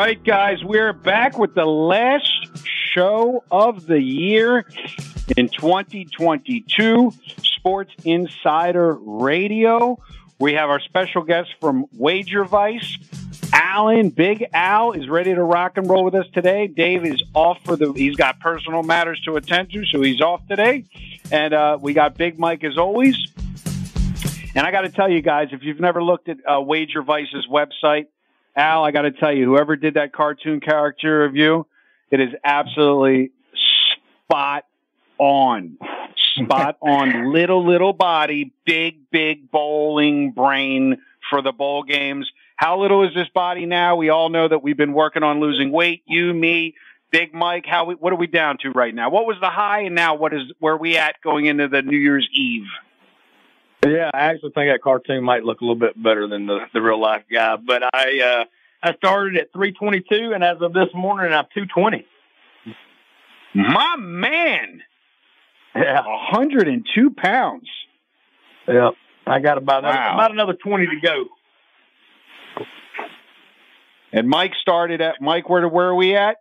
Right, guys, we're back with the last show of the year in 2022 Sports Insider Radio. We have our special guest from Wager Vice. Alan, Big Al, is ready to rock and roll with us today. Dave is off for the, he's got personal matters to attend to, so he's off today. And uh, we got Big Mike as always. And I got to tell you guys, if you've never looked at uh, Wager Vice's website, Al, I got to tell you, whoever did that cartoon character of you, it is absolutely spot on. Spot on. little, little body, big, big bowling brain for the bowl games. How little is this body now? We all know that we've been working on losing weight. You, me, Big Mike. How we, what are we down to right now? What was the high, and now what is where are we at going into the New Year's Eve? Yeah, I actually think that cartoon might look a little bit better than the, the real life guy. But I uh, I started at 322, and as of this morning, I'm 220. My man, Yeah, 102 pounds. yeah. I got about another, about another 20 to go. And Mike started at Mike. Where where are we at?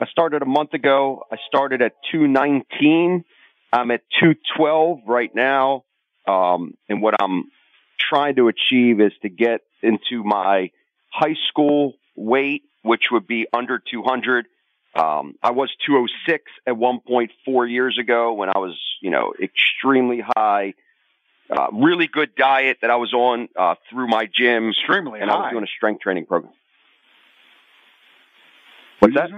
I started a month ago. I started at 219. I'm at 212 right now. Um, and what I'm trying to achieve is to get into my high school weight, which would be under 200. Um, I was 206 at one point four years ago when I was, you know, extremely high. Uh, really good diet that I was on uh, through my gym, Extremely and I was doing a strength training program. What's that?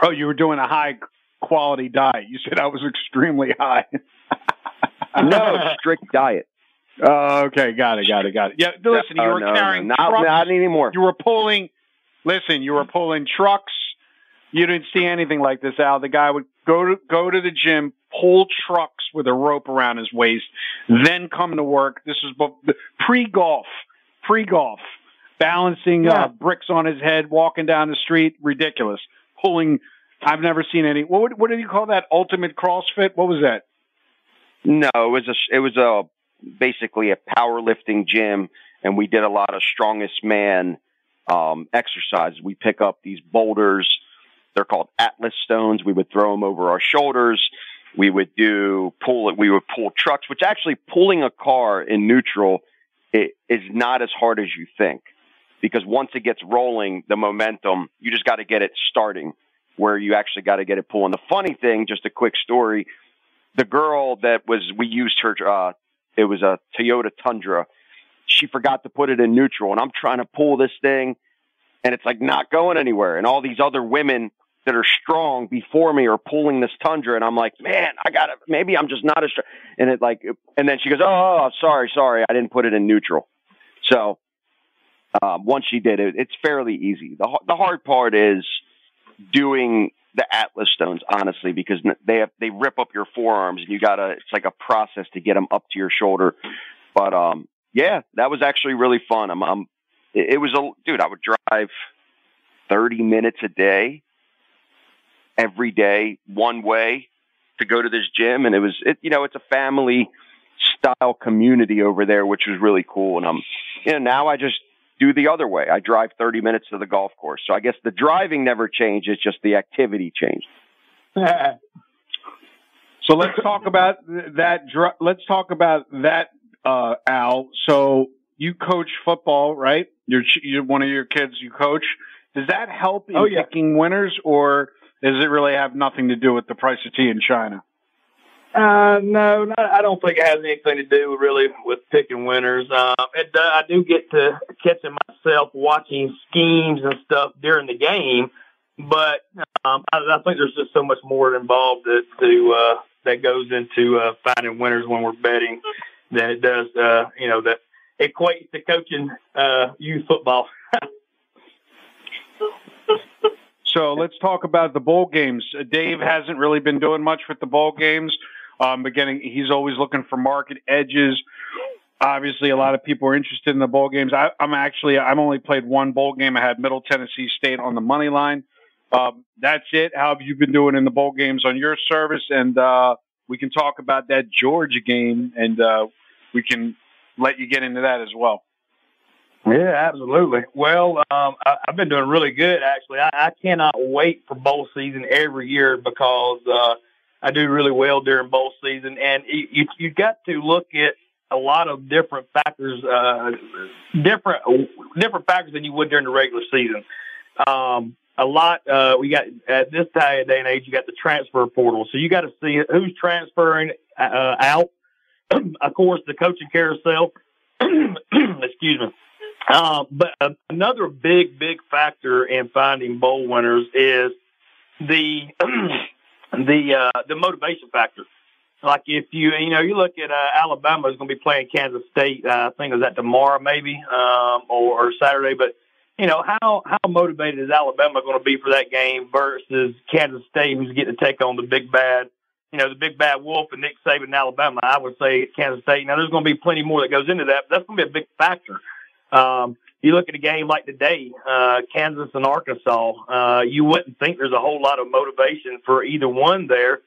Oh, you were doing a high quality diet. You said I was extremely high. no, strict diet. Oh, okay, got it, got it, got it. Yeah, listen, you were no, carrying no, not, trucks. not anymore. You were pulling. Listen, you were pulling trucks. You didn't see anything like this, Al. The guy would go to go to the gym, pull trucks with a rope around his waist, then come to work. This was pre golf, pre golf, balancing Yeah. uh, bricks on his head, walking down the street. Ridiculous. Pulling. I've never seen any. What what did you call that? Ultimate CrossFit. What was that? No, it was a it was a basically a powerlifting gym, and we did a lot of strongest man um, exercises. We pick up these boulders. They're called Atlas stones. We would throw them over our shoulders. We would do pull it. We would pull trucks, which actually pulling a car in neutral it is not as hard as you think, because once it gets rolling, the momentum you just got to get it starting. Where you actually got to get it pulling. The funny thing, just a quick story the girl that was we used her uh it was a Toyota Tundra. She forgot to put it in neutral and I'm trying to pull this thing and it's like not going anywhere and all these other women that are strong before me are pulling this Tundra and I'm like, "Man, I got to maybe I'm just not as strong." And it like and then she goes, "Oh, sorry, sorry. I didn't put it in neutral." So, um once she did it, it's fairly easy. The the hard part is doing the Atlas stones, honestly, because they have, they rip up your forearms, and you gotta. It's like a process to get them up to your shoulder. But um, yeah, that was actually really fun. I'm, I'm it, was a dude. I would drive thirty minutes a day, every day, one way to go to this gym, and it was it. You know, it's a family style community over there, which was really cool. And I'm, you know, now I just do the other way. I drive 30 minutes to the golf course. So I guess the driving never changed. It's just the activity changed. so let's talk about that. Let's talk about that, uh, Al. So you coach football, right? You're, you're one of your kids you coach. Does that help in oh, yeah. picking winners or does it really have nothing to do with the price of tea in China? Uh, no, not, I don't think it has anything to do really with picking winners. Um, it, I do get to catching myself watching schemes and stuff during the game, but um, I, I think there's just so much more involved that to uh, that goes into uh, finding winners when we're betting than it does, uh, you know, that equates to coaching uh, youth football. so let's talk about the bowl games. Dave hasn't really been doing much with the bowl games. Um, he's always looking for market edges. Obviously, a lot of people are interested in the bowl games. I, am actually, I'm only played one bowl game. I had Middle Tennessee State on the money line. Um, that's it. How have you been doing in the bowl games on your service? And uh, we can talk about that Georgia game, and uh, we can let you get into that as well. Yeah, absolutely. Well, um, I, have been doing really good actually. I, I, cannot wait for bowl season every year because uh, I do really well during bowl season, and you you got to look at a lot of different factors, uh, different different factors than you would during the regular season. Um, a lot. Uh, we got at this day and age, you got the transfer portal, so you got to see who's transferring uh, out. of course, the coaching carousel. excuse me. Uh, but another big, big factor in finding bowl winners is the the uh, the motivation factor. Like if you you know you look at uh, Alabama is going to be playing Kansas State. Uh, I think is that tomorrow maybe um, or, or Saturday. But you know how how motivated is Alabama going to be for that game versus Kansas State, who's getting to take on the big bad you know, the big bad wolf and Nick Saban in Alabama, I would say Kansas State. Now, there's going to be plenty more that goes into that, but that's going to be a big factor. Um, you look at a game like today, uh, Kansas and Arkansas, uh, you wouldn't think there's a whole lot of motivation for either one there,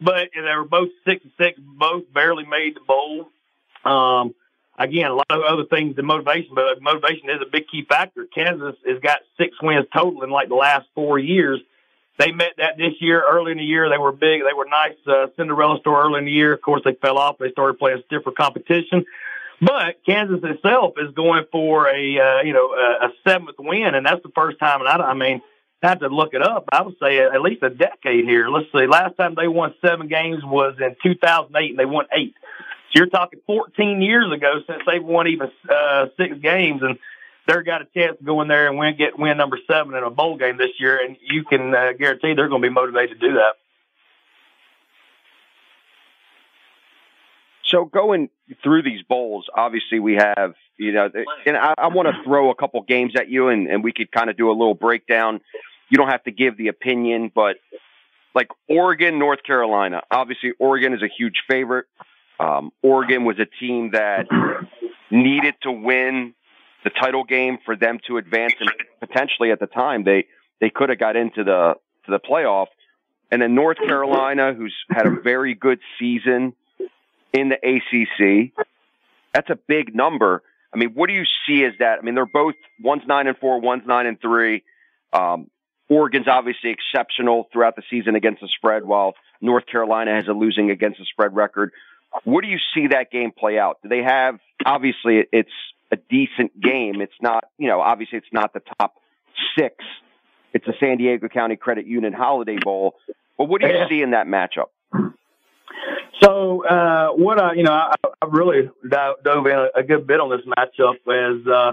but they were both six and six, both barely made the bowl. Um, again, a lot of other things than motivation, but motivation is a big key factor. Kansas has got six wins total in like the last four years. They met that this year, early in the year. They were big. They were nice uh, Cinderella story early in the year. Of course, they fell off. They started playing stiffer competition. But Kansas itself is going for a uh, you know a, seventh win, and that's the first time. And I, I mean, I have to look it up. I would say at least a decade here. Let's see. Last time they won seven games was in 2008, and they won eight. So you're talking 14 years ago since they've won even uh, six games, and they're got a chance to go in there and win get win number seven in a bowl game this year. And you can uh, guarantee they're going to be motivated to do that. So going through these bowls, obviously we have, you know, and I, I want to throw a couple games at you and, and we could kind of do a little breakdown. You don't have to give the opinion, but like Oregon, North Carolina, obviously Oregon is a huge favorite. Um, Oregon was a team that needed to win the title game for them to advance and potentially at the time they, they could have got into the, to the playoff. And then North Carolina, who's had a very good season in the ACC. That's a big number. I mean, what do you see as that? I mean, they're both one's nine and four, one's nine and three. Um, Oregon's obviously exceptional throughout the season against the spread, while North Carolina has a losing against the spread record. What do you see that game play out? Do they have obviously it's a decent game. It's not, you know, obviously it's not the top six. It's a San Diego County Credit Union Holiday Bowl. But what do you see in that matchup? So uh, what I, you know, I, I really dove, in a, a, good bit on this matchup. As uh,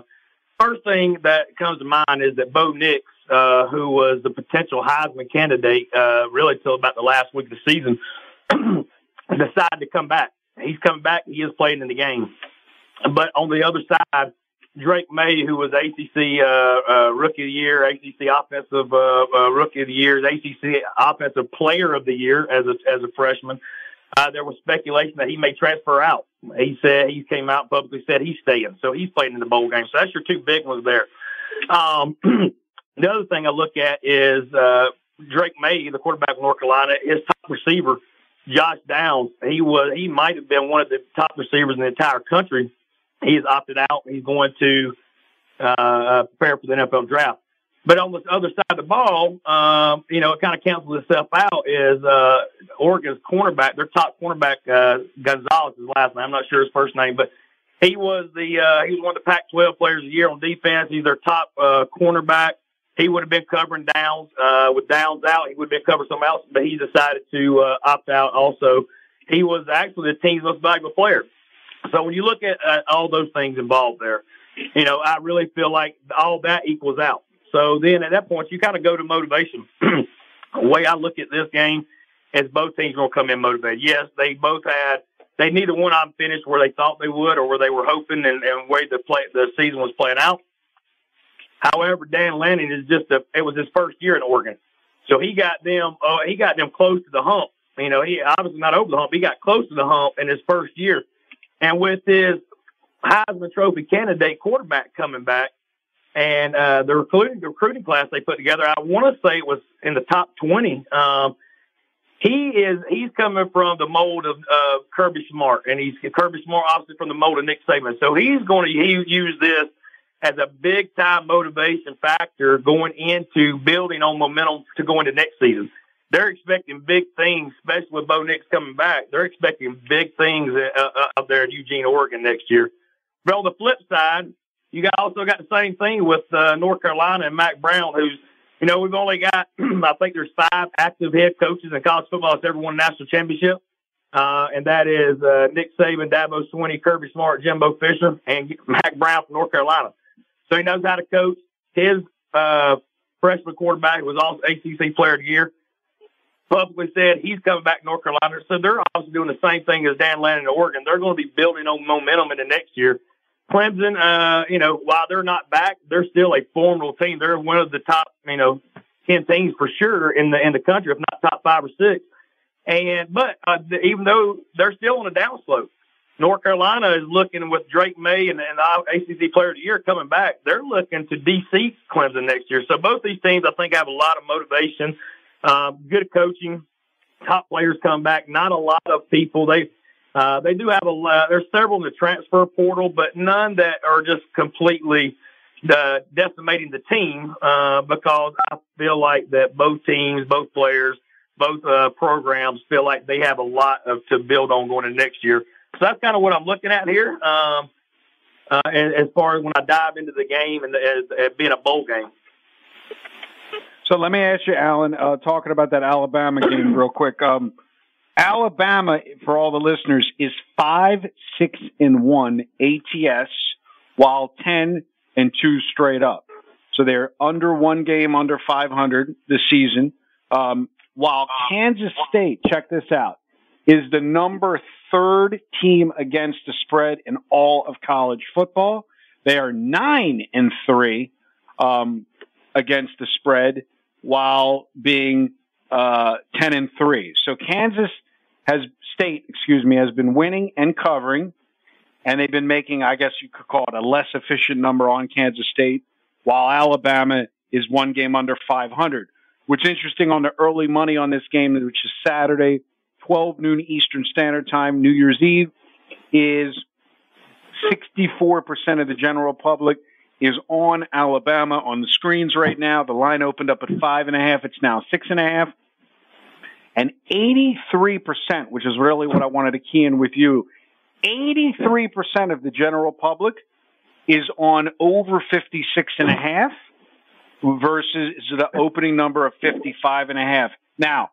first thing that comes to mind is that Bo Nix, uh, who was the potential Heisman candidate, uh, really till about the last week of the season, decided to come back. He's coming back. He is playing in the game. But on the other side, Drake Maye, who was ACC uh, uh, Rookie of the Year, ACC Offensive Rookie of the Year, ACC Offensive Player of the Year as a as a freshman, uh, there was speculation that he may transfer out. He said he came out publicly said he's staying, so he's playing in the bowl game. So that's your two big ones there. Um, the other thing I look at is uh, Drake Maye, the quarterback of North Carolina, his top receiver Josh Downs, he was he might have been one of the top receivers in the entire country. He's opted out. He's going to uh, prepare for the NFL draft. But on the other side of the ball, um, you know, it kind of cancels itself out. Is uh, Oregon's cornerback, their top cornerback, uh, Gonzalez, last name. I'm not sure his first name, but he was the uh, he was one of the Pac-12 players of the year on defense. He's their top uh, cornerback. He would have been covering Downs uh, with Downs out. He would have been covering someone else, but he decided to uh, opt out. Also, he was actually the team's most valuable player. So when you look at uh, all those things involved there, you know, I really feel like all that equals out. So then at that point, you kind of go to motivation. the way I look at this game is both teams going to come in motivated. Yes, they both had, they neither one of them finished where they thought they would or where they were hoping and, and way the play, the season was playing out. However, Dan Lanning is just a, it was his first year in Oregon. So he got them, uh, he got them close to the hump. You know, he obviously not over the hump. He got close to the hump in his first year. And with his Heisman Trophy candidate quarterback coming back, and uh, the recruiting the recruiting class they put together, I want to say it was in the top twenty. Um, he is he's coming from the mold of uh, Kirby Smart, and he's Kirby Smart obviously from the mold of Nick Saban. So he's going to he use this as a big time motivation factor going into building on momentum to go into next season. They're expecting big things, especially with Bo Nix coming back. They're expecting big things uh, uh, up there in Eugene, Oregon next year. But on the flip side, you got also got the same thing with uh, North Carolina and Mack Brown, who's you know we've only got I think there's five active head coaches in college football that's ever won a national championship, uh, and that is uh, Nick Saban, Dabo Swinney, Kirby Smart, Jimbo Fisher, and Mack Brown from North Carolina. So he knows how to coach. His uh, freshman quarterback was also ACC Player of the Year. Publicly said he's coming back to North Carolina. So they're also doing the same thing as Dan Lanning in Oregon. They're going to be building on momentum in the next year. Clemson, uh, you know, while they're not back, they're still a formidable team. They're one of the top, you know, ten teams for sure in the in the country, if not top five or six. And but uh, even though they're still on a downslope, North Carolina is looking with Drake Maye and, and the ACC Player of the Year coming back. They're looking to DC Clemson next year. So both these teams, I think, have a lot of motivation, um, good coaching, top players come back. Not a lot of people. They uh, they do have a lot. There's several in the transfer portal, but none that are just completely uh, decimating the team uh, because I feel like that both teams, both players, both uh, programs feel like they have a lot of to build on going into next year. So that's kind of what I'm looking at here. Um, uh, as, as far as when I dive into the game and as, as being a bowl game. So let me ask you, Alan, uh, talking about that Alabama game real quick. Um, Alabama, for all the listeners, is five, six, and one ATS, while ten and two straight up. So they're under one game under 500 this season. Um, while Kansas State, check this out, is the number third team against the spread in all of college football. They are nine and three um, against the spread, while being uh, ten and three. So Kansas has State, excuse me, has been winning and covering, and they've been making, I guess you could call it a less efficient number on Kansas State, while Alabama is one game under 500. What's interesting on the early money on this game, which is Saturday, 12 noon Eastern Standard Time, New Year's Eve, is 64% of the general public is on Alabama on the screens right now. The line opened up at five and a half. It's now six and a half. And 83%, which is really what I wanted to key in with you, 83% of the general public is on over 56 and a half versus the opening number of 55 and a half. Now,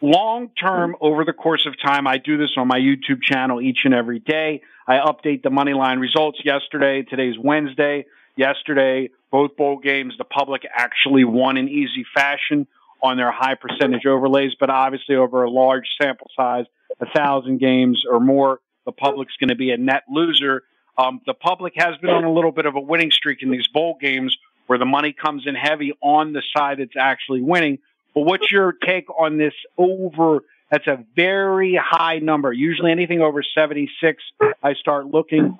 long term over the course of time, I do this on my YouTube channel each and every day. I update the money line results yesterday. Today's Wednesday. Yesterday, both bowl games, the public actually won in easy fashion on their high percentage overlays, but obviously over a large sample size, a thousand games or more, the public's going to be a net loser. Um, the public has been on a little bit of a winning streak in these bowl games where the money comes in heavy on the side that's actually winning. But what's your take on this over? That's a very high number. Usually anything over 76, I start looking.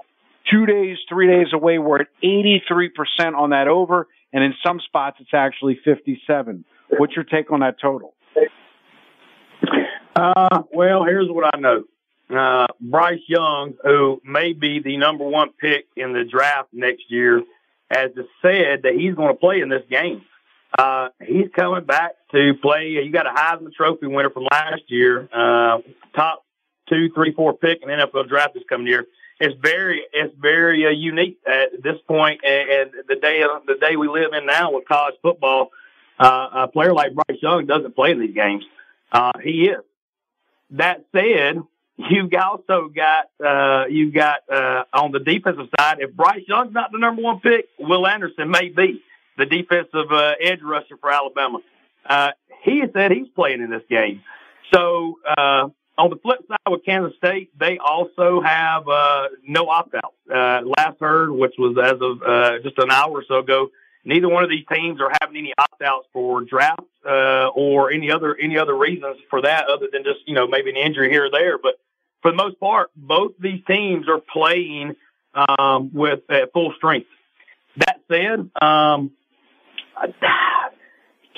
Two days, three days away, we're at 83% on that over. And in some spots, it's actually 57. What's your take on that total? Uh, well, here's what I know. Uh, Bryce Young, who may be the number one pick in the draft next year, has said that he's going to play in this game. Uh, he's coming back to play. You got a Heisman Trophy winner from last year, uh, top two, three, four pick in the NFL draft this coming year. It's very, it's very uh, unique at this point, and, and the day, the day we live in now with college football. Uh, a player like Bryce Young doesn't play in these games. Uh, he is. That said, you've also got uh, you've got uh, on the defensive side. If Bryce Young's not the number one pick, Will Anderson may be the defensive uh, edge rusher for Alabama. Uh, he said he's playing in this game. So uh, on the flip side with Kansas State, they also have uh, no opt outs. Uh, last heard, which was as of uh, just an hour or so ago, neither one of these teams are having any opt outs for draft uh, or any other any other reasons for that, other than just you know maybe an injury here or there. But for the most part, both these teams are playing um, with uh, full strength. That said, um,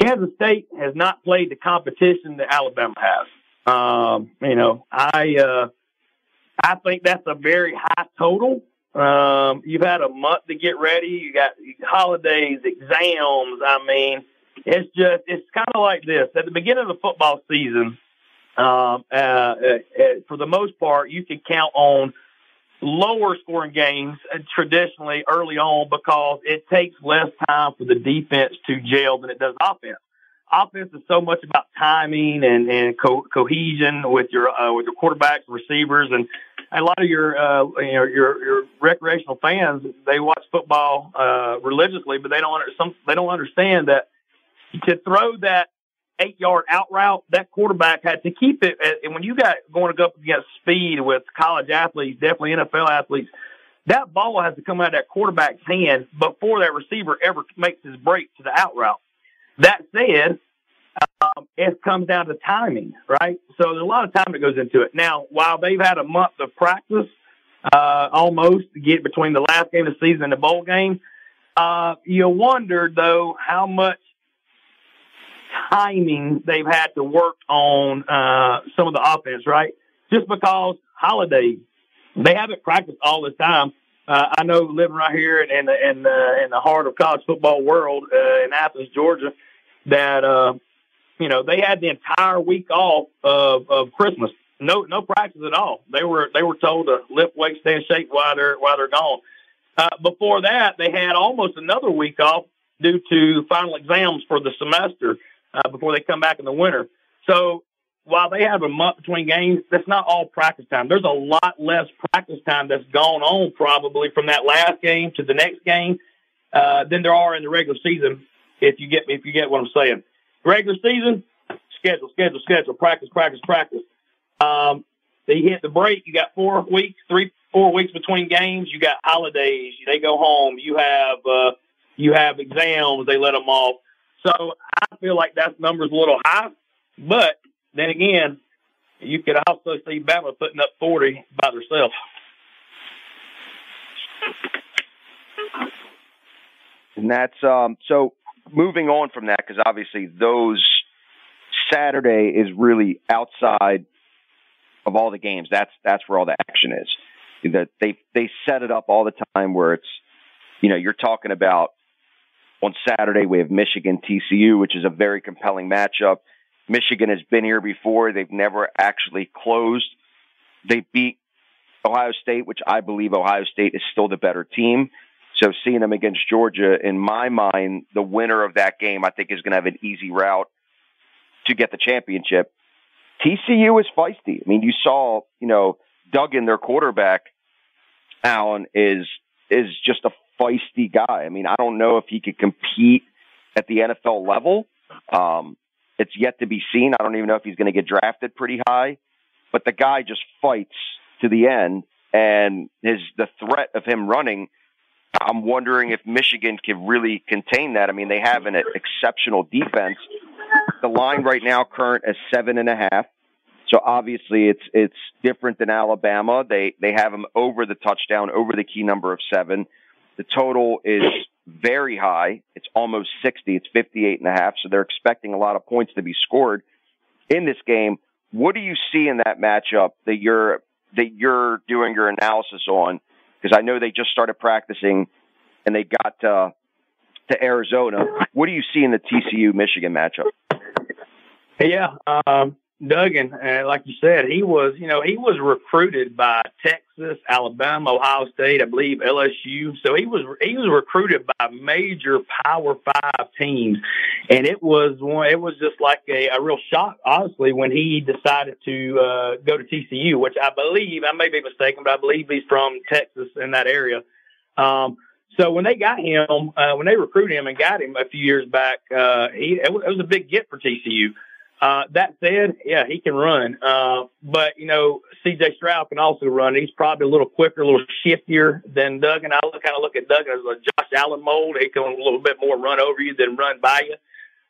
Kansas State has not played the competition that Alabama has. Um, you know, I uh, I think that's a very high total. Um, you've had a month to get ready. You got holidays, exams. I mean, it's just it's kind of like this at the beginning of the football season. Um, uh, uh, uh, for the most part, you can count on lower scoring games uh, traditionally early on because it takes less time for the defense to gel than it does offense. Offense is so much about timing and, and co- cohesion with your uh, with your quarterbacks, receivers, and a lot of your uh, you know your your recreational fans they watch football uh, religiously, but they don't under, some they don't understand that to throw that eight yard out route, that quarterback had to keep it. And when you got going up against speed with college athletes, definitely NFL athletes, that ball has to come out of that quarterback's hand before that receiver ever makes his break to the out route. That said, um, it comes down to timing, right? So there's a lot of time that goes into it. Now, while they've had a month of practice, uh, almost to get between the last game of the season and the bowl game, uh, you wonder though how much timing they've had to work on uh, some of the offense, right? Just because Holiday, they haven't practiced all this time. Uh, I know living right here in in the, in the, in the heart of college football world uh, in Athens, Georgia, that uh, you know they had the entire week off of, of Christmas. No no practice at all. They were they were told to lift weights, stay in shape while they're while they're gone. Uh, before that, they had almost another week off due to final exams for the semester uh, before they come back in the winter. So while they have a month between games, that's not all practice time. There's a lot less practice time that's gone on probably from that last game to the next game uh, than there are in the regular season. If you get if you get what I'm saying, regular season schedule, schedule, schedule, practice, practice, practice. Um, they hit the break. You got four weeks, three, four weeks between games. You got holidays. They go home. You have uh, you have exams. They let them off. So I feel like that number's a little high, but then again, you could also see Bama putting up 40 by themselves. And that's um, so moving on from that because obviously those Saturday is really outside of all the games. That's that's where all the action is. That they they set it up all the time where it's you know you're talking about on Saturday, we have Michigan TCU, which is a very compelling matchup. Michigan has been here before. They've never actually closed. They beat Ohio State, which I believe Ohio State is still the better team. So seeing them against Georgia, in my mind, the winner of that game, I think, is going to have an easy route to get the championship. TCU is feisty. I mean, you saw, you know, Duggan, their quarterback, Allen, is is just a feisty guy. I mean, I don't know if he could compete at the NFL level. Um, it's yet to be seen. I don't even know if he's going to get drafted pretty high, but the guy just fights to the end. And his the threat of him running, I'm wondering if Michigan can really contain that. I mean, they have an exceptional defense. The line right now current is seven and a half. So obviously it's it's different than Alabama. They they have them over the touchdown, over the key number of seven. The total is very high. It's almost 60. It's 58 and a half. So they're expecting a lot of points to be scored in this game. What do you see in that matchup that you're that you're doing your analysis on? Because I know they just started practicing and they got uh, to Arizona. What do you see in the TCU Michigan matchup? Yeah, um, Duggan, uh, like you said, he was, you know, he was recruited by Texas, Alabama, Ohio State, I believe LSU. So he was he was recruited by major Power Five teams, and it was one. It was just like a, a real shock, honestly, when he decided to uh, go to TCU, which I believe I may be mistaken, but I believe he's from Texas in that area. Um, so when they got him, uh, when they recruited him and got him a few years back, uh, he it was a big get for TCU. Uh, that said, yeah, he can run. Uh, but, you know, CJ Stroud can also run. He's probably a little quicker, a little shiftier than Duggan. I kind of look at Duggan as a Josh Allen mold. He can a little bit more run over you than run by you.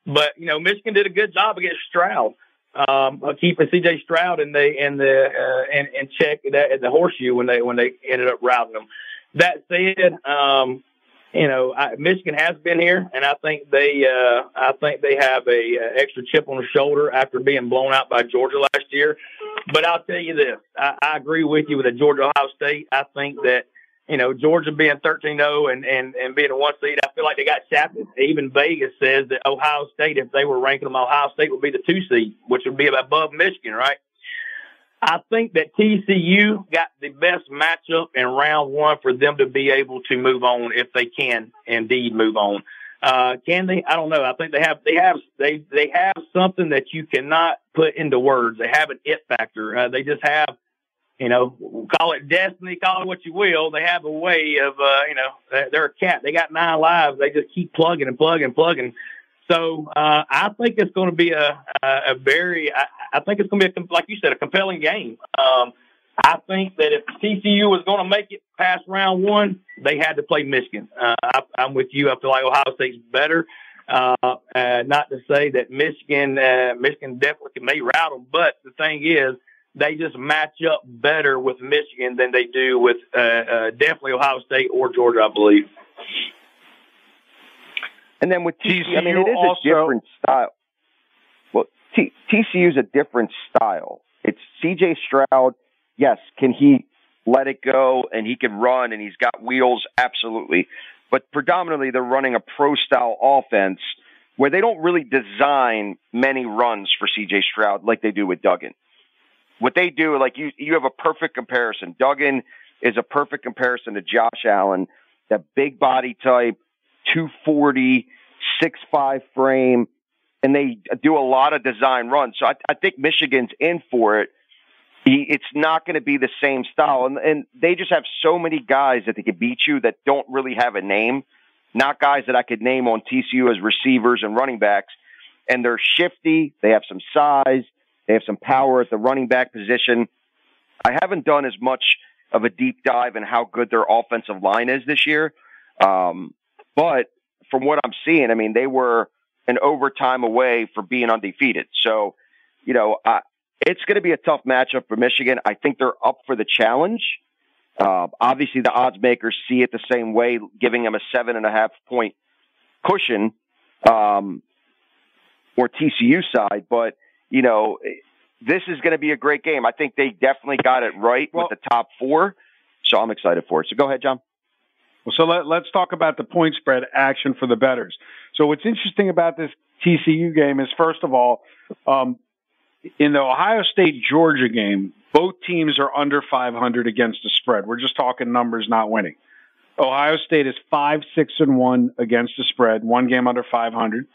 But, you know, Michigan did a good job against Stroud. Um, keeping CJ Stroud in the in the uh, and, and check that at the horseshoe when they when they ended up routing them. That said, um, you know, I, Michigan has been here, and I think they, uh, I think they have a, a extra chip on the shoulder after being blown out by Georgia last year. But I'll tell you this: I, I agree with you with the Georgia Ohio State. I think that you know Georgia being 13-0 and and and being a one seed, I feel like they got shafted. Even Vegas says that Ohio State, if they were ranking them, Ohio State would be the two seed, which would be above Michigan, right? I think that TCU got the best matchup in round one for them to be able to move on if they can indeed move on. Uh, can they? I don't know. I think they have, they have, they, they have something that you cannot put into words. They have an it factor. Uh, they just have, you know, call it destiny, call it what you will. They have a way of, uh, you know, they're a cat. They got nine lives. They just keep plugging and plugging and plugging. So uh, I think it's going to be a a, very I, I, think it's going to be a, like you said a compelling game. Um, I think that if TCU was going to make it past round one, they had to play Michigan. Uh, I, am with you. I feel like Ohio State's better. Uh, uh, not to say that Michigan uh, Michigan definitely may route them, but the thing is they just match up better with Michigan than they do with uh, uh, definitely Ohio State or Georgia, I believe. And then with TCU, I mean, it is also, a different style. Well, T- TCU is a different style. It's CJ Stroud. Yes, can he let it go and he can run and he's got wheels? Absolutely. But predominantly, they're running a pro style offense where they don't really design many runs for CJ Stroud like they do with Duggan. What they do, like you, you have a perfect comparison. Duggan is a perfect comparison to Josh Allen, that big body type, 240, 6'5 frame, and they do a lot of design runs. So I, I think Michigan's in for it. It's not going to be the same style. And, and they just have so many guys that they could beat you that don't really have a name. Not guys that I could name on TCU as receivers and running backs. And they're shifty. They have some size. They have some power at the running back position. I haven't done as much of a deep dive in how good their offensive line is this year. Um, but from what I'm seeing, I mean, they were an overtime away for being undefeated. So, you know, I, it's going to be a tough matchup for Michigan. I think they're up for the challenge. Uh, obviously, the odds makers see it the same way, giving them a seven and a half point cushion, um, or TCU side. But you know, this is going to be a great game. I think they definitely got it right well, with the top four. So I'm excited for it. So go ahead, John. Well, so let, us talk about the point spread action for the bettors. So what's interesting about this TCU game is, first of all, um, in the Ohio State Georgia game, both teams are under 500 against the spread. We're just talking numbers, not winning. Ohio State is five, six, and one against the spread, one game under 500.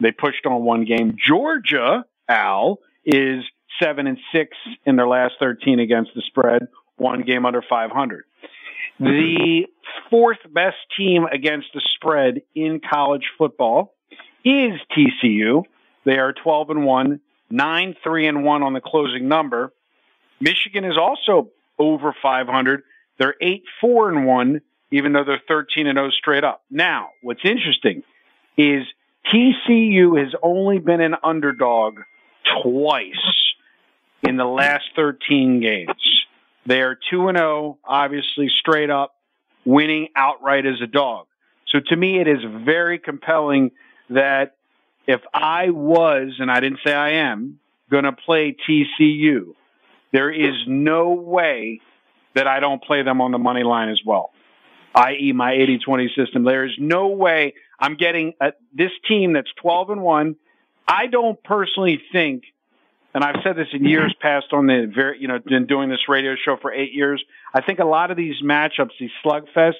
They pushed on one game. Georgia, Al, is seven and six in their last 13 against the spread, one game under 500. The mm-hmm. fourth best team against the spread in college football is TCU. They are 12 and 1, 9 3 and 1 on the closing number. Michigan is also over 500. They're 8 4 and 1 even though they're 13 and 0 straight up. Now, what's interesting is TCU has only been an underdog twice in the last 13 games. They are 2 and 0, obviously straight up, winning outright as a dog. So to me, it is very compelling that if I was, and I didn't say I am, going to play TCU, there is no way that I don't play them on the money line as well, i.e., my 80 20 system. There is no way I'm getting a, this team that's 12 and 1. I don't personally think, and I've said this in years past on the very, you know, been doing this radio show for eight years. I think a lot of these matchups, these slugfests,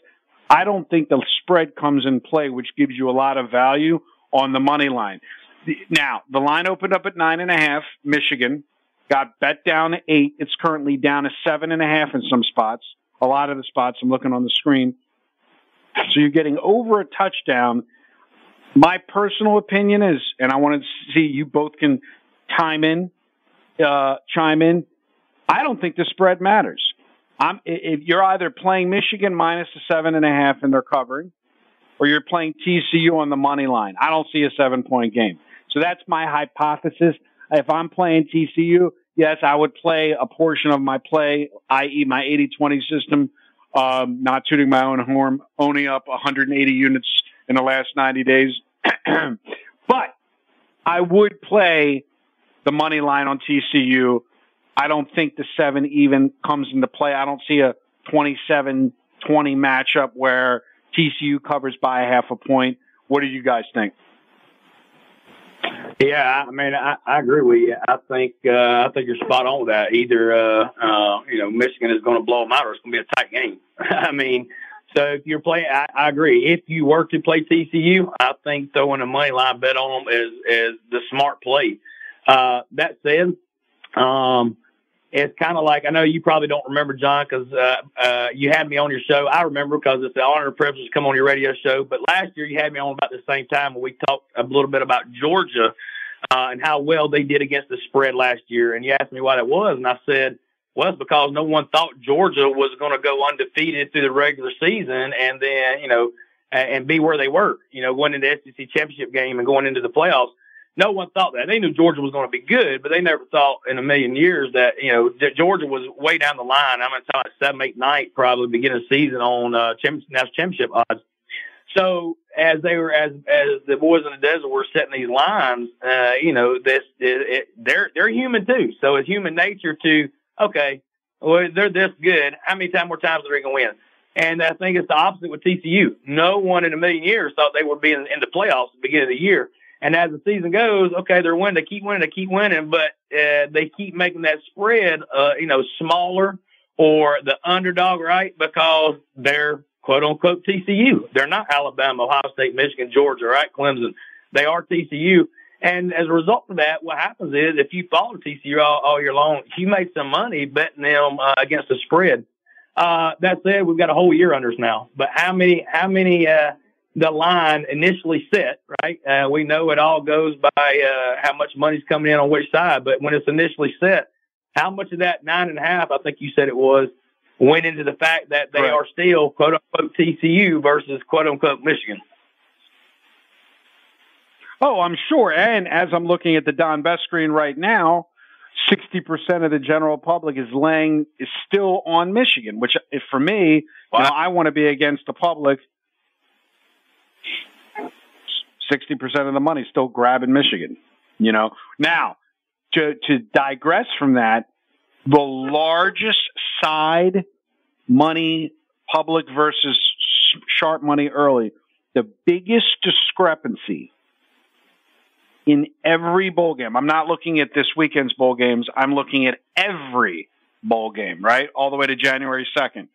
I don't think the spread comes in play, which gives you a lot of value on the money line. Now, the line opened up at nine and a half, Michigan got bet down to eight. It's currently down to seven and a half in some spots. A lot of the spots I'm looking on the screen. So you're getting over a touchdown. My personal opinion is, and I want to see you both can time in, uh, chime in. I don't think the spread matters. I'm, if you're either playing Michigan minus the seven and a half and they're covering, or you're playing TCU on the money line. I don't see a seven point game. So that's my hypothesis. If I'm playing TCU, yes, I would play a portion of my play, i.e. my 80-20 system, um, not tooting my own horn, owning up 180 units in the last 90 days. but I would play the money line on TCU. I don't think the seven even comes into play. I don't see a 27-20 matchup where TCU covers by a half a point. What do you guys think? Yeah, I mean, I, I agree with you. I think uh, I think you're spot on with that. Either uh, uh, you know Michigan is going to blow them out, or it's going to be a tight game. I mean, so if you're playing, I, I agree. If you were to play TCU, I think throwing a money line bet on them is is the smart play. Uh, that said, um, it's kind of like I know you probably don't remember John because uh, uh, you had me on your show. I remember because it's an honor and privilege to come on your radio show. But last year you had me on about the same time when we talked a little bit about Georgia uh, and how well they did against the spread last year. And you asked me why that was, and I said, well, it's because no one thought Georgia was going to go undefeated through the regular season and then you know and be where they were. You know, into the SEC championship game and going into the playoffs no one thought that. They knew Georgia was going to be good, but they never thought in a million years that you know Georgia was way down the line. I'm going to talk seven, eight, nine, probably beginning of season on uh, national championship odds. So as they were as as the boys in the desert were setting these lines, uh, you know, this it, it, they're they're human too. So it's human nature to okay, well they're this good. How many time more times are they going to win? And I think it's the opposite with TCU. No one in a million years thought they would be in, in the playoffs at the beginning of the year. And as the season goes, okay, they're winning, they keep winning, they keep winning, but uh, they keep making that spread, uh, you know, smaller or the underdog, right? Because they're quote unquote TCU. They're not Alabama, Ohio State, Michigan, Georgia, right? Clemson. They are TCU. And as a result of that, what happens is if you follow TCU all, all year long, you make some money betting them uh, against the spread. Uh, that said, we've got a whole year under us now. But how many, how many, uh, the line initially set, right? Uh, we know it all goes by uh, how much money's coming in on which side, but when it's initially set, how much of that nine and a half, I think you said it was, went into the fact that they right. are still quote unquote TCU versus quote unquote Michigan. Oh, I'm sure. And as I'm looking at the Don Best screen right now, 60% of the general public is laying, is still on Michigan, which for me, wow. you know, I want to be against the public 60% of the money still grabbing Michigan, you know. Now, to, to digress from that, the largest side money, public versus sharp money early, the biggest discrepancy in every bowl game. I'm not looking at this weekend's bowl games. I'm looking at every bowl game, right? All the way to January 2nd.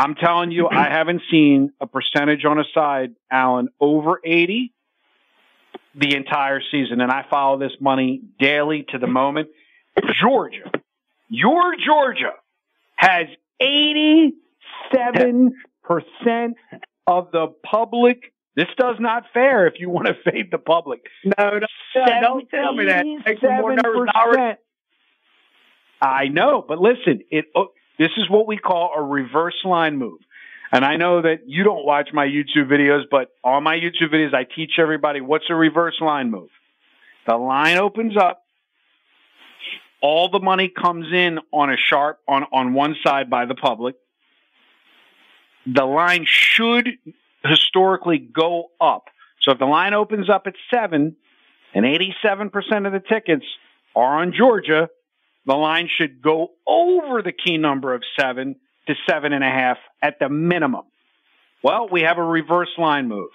I'm telling you, I haven't seen a percentage on a side, Alan, over 80 the entire season. And I follow this money daily to the moment. Georgia, your Georgia has 87% of the public. This does not fair if you want to fade the public. No, no, no don't tell me that. percent. I know, but listen, it oh, this is what we call a reverse line move. And I know that you don't watch my YouTube videos, but on my YouTube videos, I teach everybody what's a reverse line move. The line opens up. All the money comes in on a sharp, on, on one side by the public. The line should historically go up. So if the line opens up at seven and 87% of the tickets are on Georgia, the line should go over the key number of seven to seven and a half at the minimum. Well, we have a reverse line move.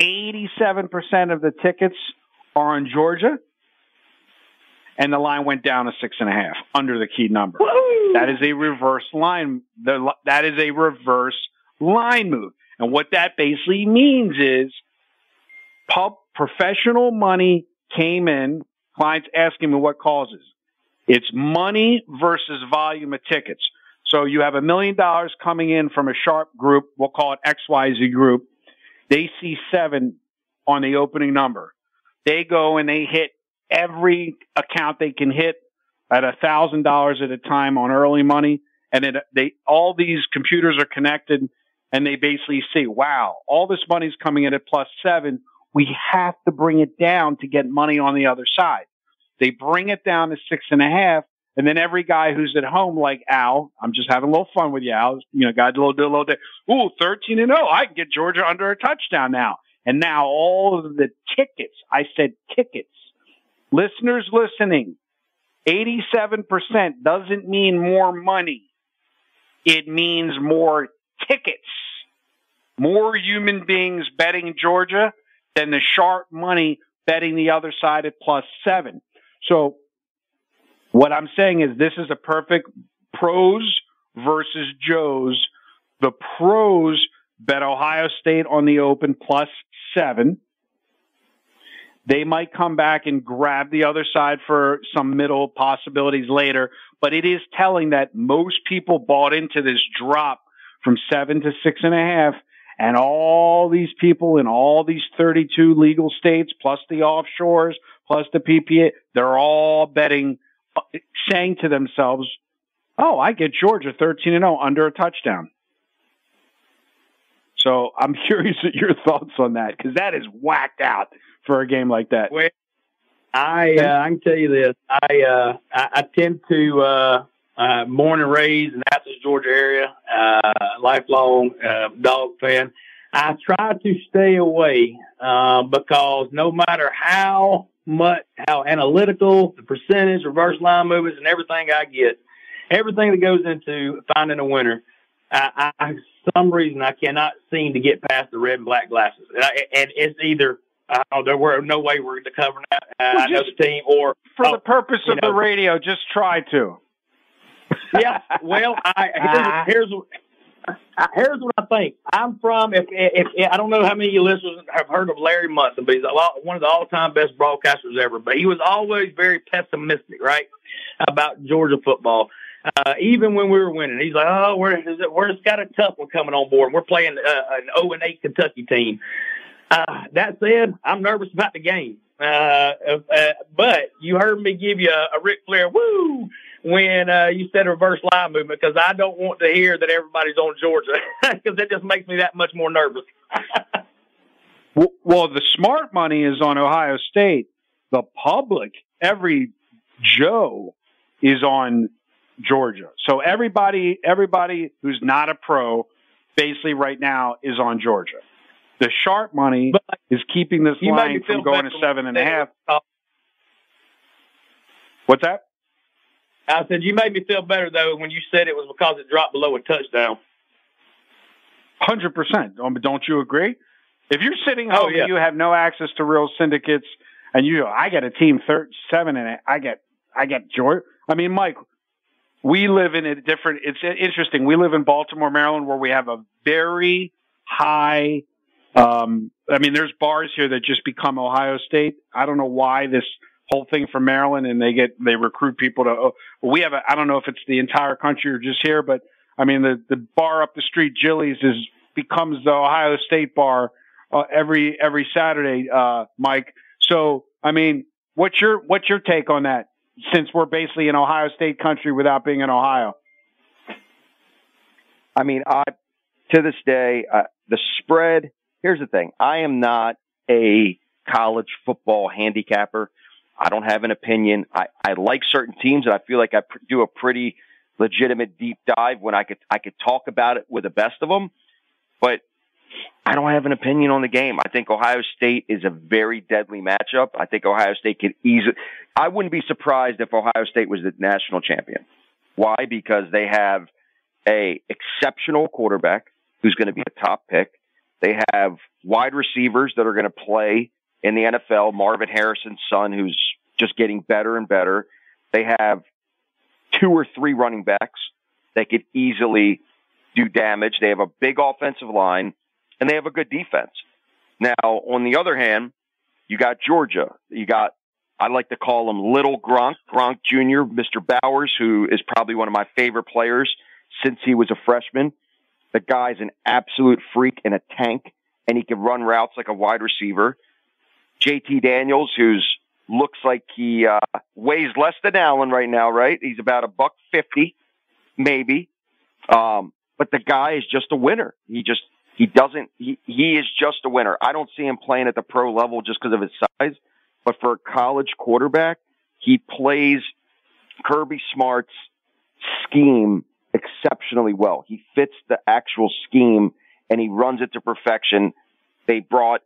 87% of the tickets are on Georgia, and the line went down to six and a half under the key number. Woo! That is a reverse line. The, that is a reverse line move. And what that basically means is pub professional money came in, clients asking me what causes. It's money versus volume of tickets. So you have a million dollars coming in from a sharp group. We'll call it XYZ group. They see seven on the opening number. They go and they hit every account they can hit at a thousand dollars at a time on early money. And it, they, all these computers are connected and they basically see, wow, all this money's coming in at plus seven. We have to bring it down to get money on the other side. They bring it down to six and a half. And then every guy who's at home, like Al, I'm just having a little fun with you, Al. You know, got a little, do a little, ooh, 13 and 0. I can get Georgia under a touchdown now. And now all of the tickets, I said tickets, listeners listening, 87% doesn't mean more money. It means more tickets, more human beings betting Georgia than the sharp money betting the other side at plus seven. So what I'm saying is this is a perfect pros versus Joe's. The pros bet Ohio State on the open plus seven. They might come back and grab the other side for some middle possibilities later, but it is telling that most people bought into this drop from seven to six and a half. And all these people in all these 32 legal states, plus the offshores, plus the PPA, they're all betting, saying to themselves, Oh, I get Georgia 13 and 0 under a touchdown. So I'm curious at your thoughts on that because that is whacked out for a game like that. Well, I uh, I can tell you this. I uh, I, I tend to uh, uh, born and raised in Athens, Georgia area, uh, lifelong uh, dog fan. I try to stay away uh, because no matter how much how analytical the percentage, reverse line movements, and everything I get, everything that goes into finding a winner, I, I some reason I cannot seem to get past the red and black glasses, and, I, and it's either oh, there were no way we're to cover that. Uh, Well, I know the team, or For oh, the purpose you of the radio, just try to. yeah. Well, I here's here's I- here's what I think. I'm from. If, if, if I don't know how many of you listeners have heard of Larry Munson, but he's one of the all-time best broadcasters ever. But he was always very pessimistic, right, about Georgia football. Uh, even when we were winning, he's like, "Oh, we're we're got a tough one coming on board. We're playing uh, an 0 and 8 Kentucky team." Uh, that said, I'm nervous about the game. Uh, uh, but you heard me give you a, a Ric Flair woo when uh, you said reverse line movement because I don't want to hear that everybody's on Georgia because it just makes me that much more nervous. Well, well, the smart money is on Ohio State. The public, every Joe, is on Georgia. So everybody, everybody who's not a pro, basically right now is on Georgia. The sharp money But is keeping this you made me line from going to seven and a half. What's that? I said you made me feel better though when you said it was because it dropped below a touchdown. Hundred percent. Um, Don't you agree? If you're sitting Oh, home yeah. and you have no access to real syndicates, and you, I get a team thir- seven, in it. I get, I get Georgia. I mean, Mike, we live in a different. It's interesting. We live in Baltimore, Maryland, where we have a very high. Um, I mean, there's bars here that just become Ohio State. I don't know why this whole thing from Maryland, and they get they recruit people to. Oh, we have a. I don't know if it's the entire country or just here, but I mean, the the bar up the street, Jilly's, is becomes the Ohio State bar uh, every every Saturday, uh, Mike. So, I mean, what's your what's your take on that? Since we're basically in Ohio State country without being in Ohio. I mean, I to this day, uh, the spread. Here's the thing: I am not a college football handicapper. I don't have an opinion. I, I like certain teams, and I feel like I pr- do a pretty legitimate deep dive when I could I could talk about it with the best of them. But I don't have an opinion on the game. I think Ohio State is a very deadly matchup. I think Ohio State could easily. I wouldn't be surprised if Ohio State was the national champion. Why? Because they have a exceptional quarterback who's going to be a top pick. They have wide receivers that are going to play in the NFL. Marvin Harrison's son, who's just getting better and better. They have two or three running backs that could easily do damage. They have a big offensive line and they have a good defense. Now, on the other hand, you got Georgia. You got, I like to call him Little Gronk, Gronk Jr., Mr. Bowers, who is probably one of my favorite players since he was a freshman. The guy's an absolute freak and a tank, and he can run routes like a wide receiver. JT Daniels, who's looks like he uh, weighs less than Allen right now, right? He's about a buck fifty, maybe. Um, but the guy is just a winner. He just he doesn't, he, he is just a winner. I don't see him playing at the pro level just because of his size, but for a college quarterback, he plays Kirby Smart's scheme exceptionally well. He fits the actual scheme and he runs it to perfection. They brought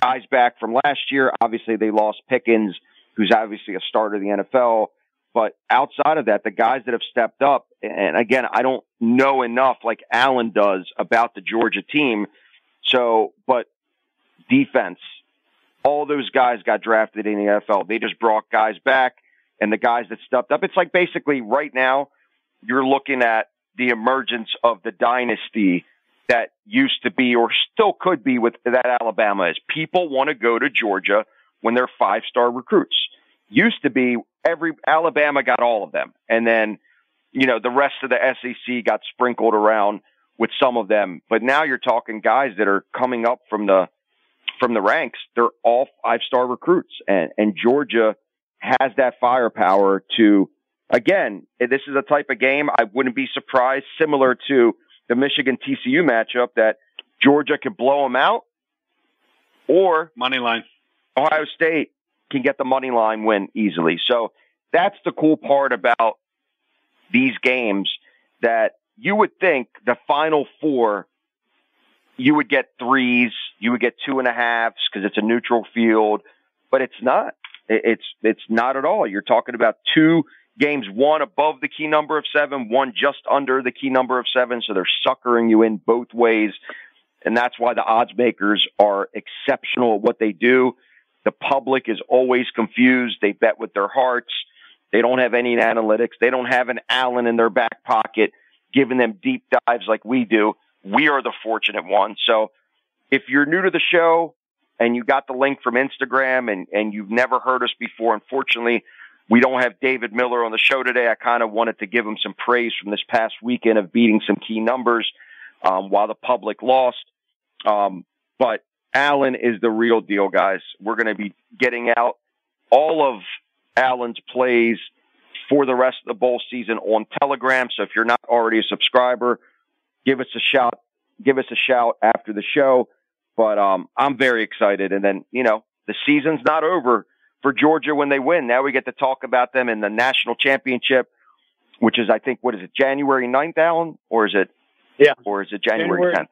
guys back from last year. Obviously, they lost Pickens, who's obviously a starter of the NFL. But outside of that, the guys that have stepped up, and again, I don't know enough like Allen does about the Georgia team. So, but defense, all those guys got drafted in the NFL. They just brought guys back and the guys that stepped up. It's like basically right now you're looking at the emergence of the dynasty that used to be or still could be with that Alabama is people want to go to Georgia when they're five star recruits. Used to be every Alabama got all of them, and then you know the rest of the SEC got sprinkled around with some of them. But now you're talking guys that are coming up from the from the ranks. They're all five star recruits, and and Georgia has that firepower to. Again, this is a type of game I wouldn't be surprised, similar to the Michigan TCU matchup, that Georgia could blow them out, or money line. Ohio State can get the money line win easily. So that's the cool part about these games that you would think the final four, you would get threes, you would get two and a halves because it's a neutral field, but it's not. It's, it's not at all. You're talking about two games, one above the key number of seven, one just under the key number of seven. So they're suckering you in both ways. And that's why the odds makers are exceptional at what they do. The public is always confused. They bet with their hearts. They don't have any analytics. They don't have an Allen in their back pocket giving them deep dives like we do. We are the fortunate ones. So if you're new to the show and you got the link from Instagram and, and you've never heard us before, unfortunately, we don't have David Miller on the show today. I kind of wanted to give him some praise from this past weekend of beating some key numbers um, while the public lost. Um, but Allen is the real deal, guys. We're going to be getting out all of Allen's plays for the rest of the bowl season on Telegram. So if you're not already a subscriber, give us a shout. Give us a shout after the show. But um, I'm very excited. And then you know the season's not over for Georgia when they win. Now we get to talk about them in the national championship, which is I think what is it January 9th, Allen, or is it? Yeah. Or is it January, January 10th?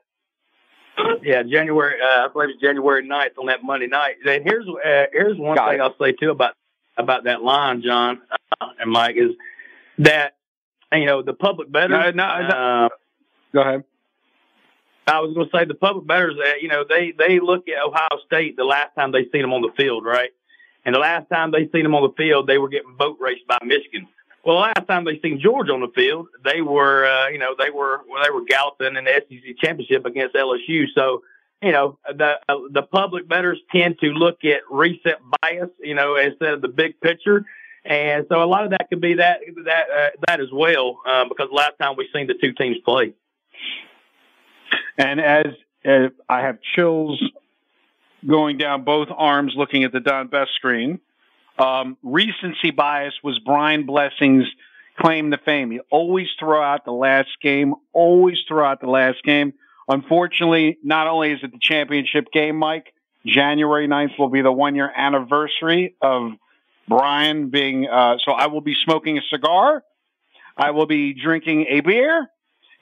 Yeah, January. Uh, I believe it's January 9th on that Monday night. And here's uh, here's one Got thing it. I'll say too about about that line, John uh, and Mike, is that you know the public better. No, no, no. Uh, Go ahead. I was going to say the public bettors. Uh, you know, they they look at Ohio State the last time they seen them on the field, right? And the last time they seen them on the field, they were getting boat raced by Michigan. Well, the last time they seen Georgia on the field, they were, uh, you know, they were well, they were galloping in the SEC championship against LSU. So, you know, the uh, the public bettors tend to look at recent bias, you know, instead of the big picture, and so a lot of that could be that that uh, that as well, uh, because last time we seen the two teams play. And as uh, I have chills going down both arms, looking at the Don Best screen. Um, recency bias was Brian Blessing's claim to fame. He always throw out the last game, always throw out the last game. Unfortunately, not only is it the championship game, Mike, January 9th will be the one year anniversary of Brian being, uh, so I will be smoking a cigar. I will be drinking a beer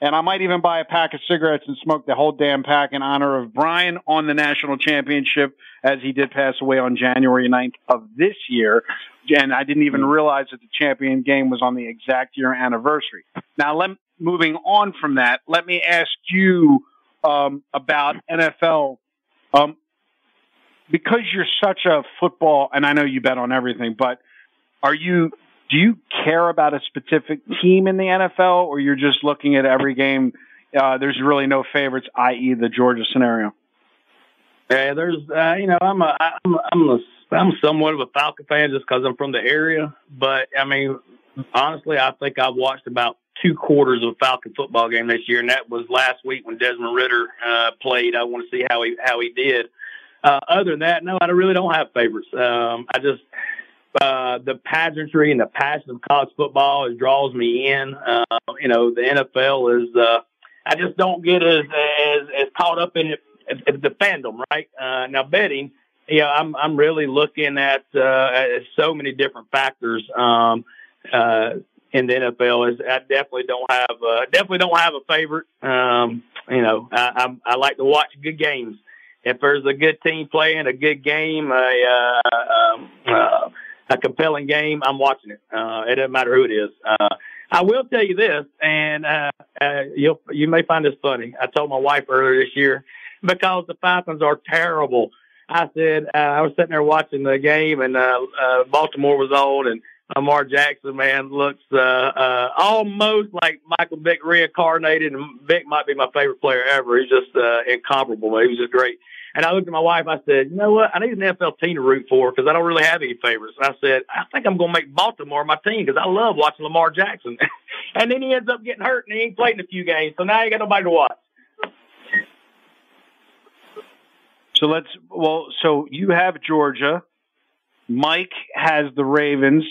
And I might even buy a pack of cigarettes and smoke the whole damn pack in honor of Brian on the national championship as he did pass away on January 9th of this year. And I didn't even realize that the champion game was on the exact year anniversary. Now, let, moving on from that, let me ask you um, about NFL. Um, because you're such a football, and I know you bet on everything, but are you do you care about a specific team in the NFL, or you're just looking at every game? Uh, there's really no favorites, i.e., the Georgia scenario. Yeah, there's, uh, you know, I'm a, I'm, I'm a, I'm somewhat of a Falcon fan just because I'm from the area. But I mean, honestly, I think I've watched about two quarters of a Falcon football game this year, and that was last week when Desmond Ridder uh, played. I want to see how he how he did. Uh, other than that, no, I really don't have favorites. Um, I just uh, the pageantry and the passion of college football it draws me in. Uh, you know, the NFL is. Uh, I just don't get as as, as caught up in it, the fandom, right? Uh, now betting, yeah, you know, I'm I'm really looking at, uh, at so many different factors. Um, uh, in the NFL is I definitely don't have uh, definitely don't have a favorite. Um, you know, I, I, I like to watch good games. If there's a good team playing a good game, a uh, um, uh, a compelling game, I'm watching it. Uh, it doesn't matter who it is. Uh, I will tell you this, and uh, uh, you you may find this funny. I told my wife earlier this year because the Falcons are terrible. I said uh, I was sitting there watching the game, and uh, uh, Baltimore was on, and Lamar Jackson, man, looks uh, uh, almost like Michael Vick reincarnated, and Vick might be my favorite player ever. He's just uh, incomparable. Man. He was just great. And I looked at my wife. I said, "You know what? I need an NFL team to root for because I don't really have any favorites." And I said, "I think I'm going to make Baltimore my team because I love watching Lamar Jackson." and then he ends up getting hurt and he ain't played in a few games, so now you got nobody to watch. So let's. Well, so you have Georgia. Mike has the Ravens.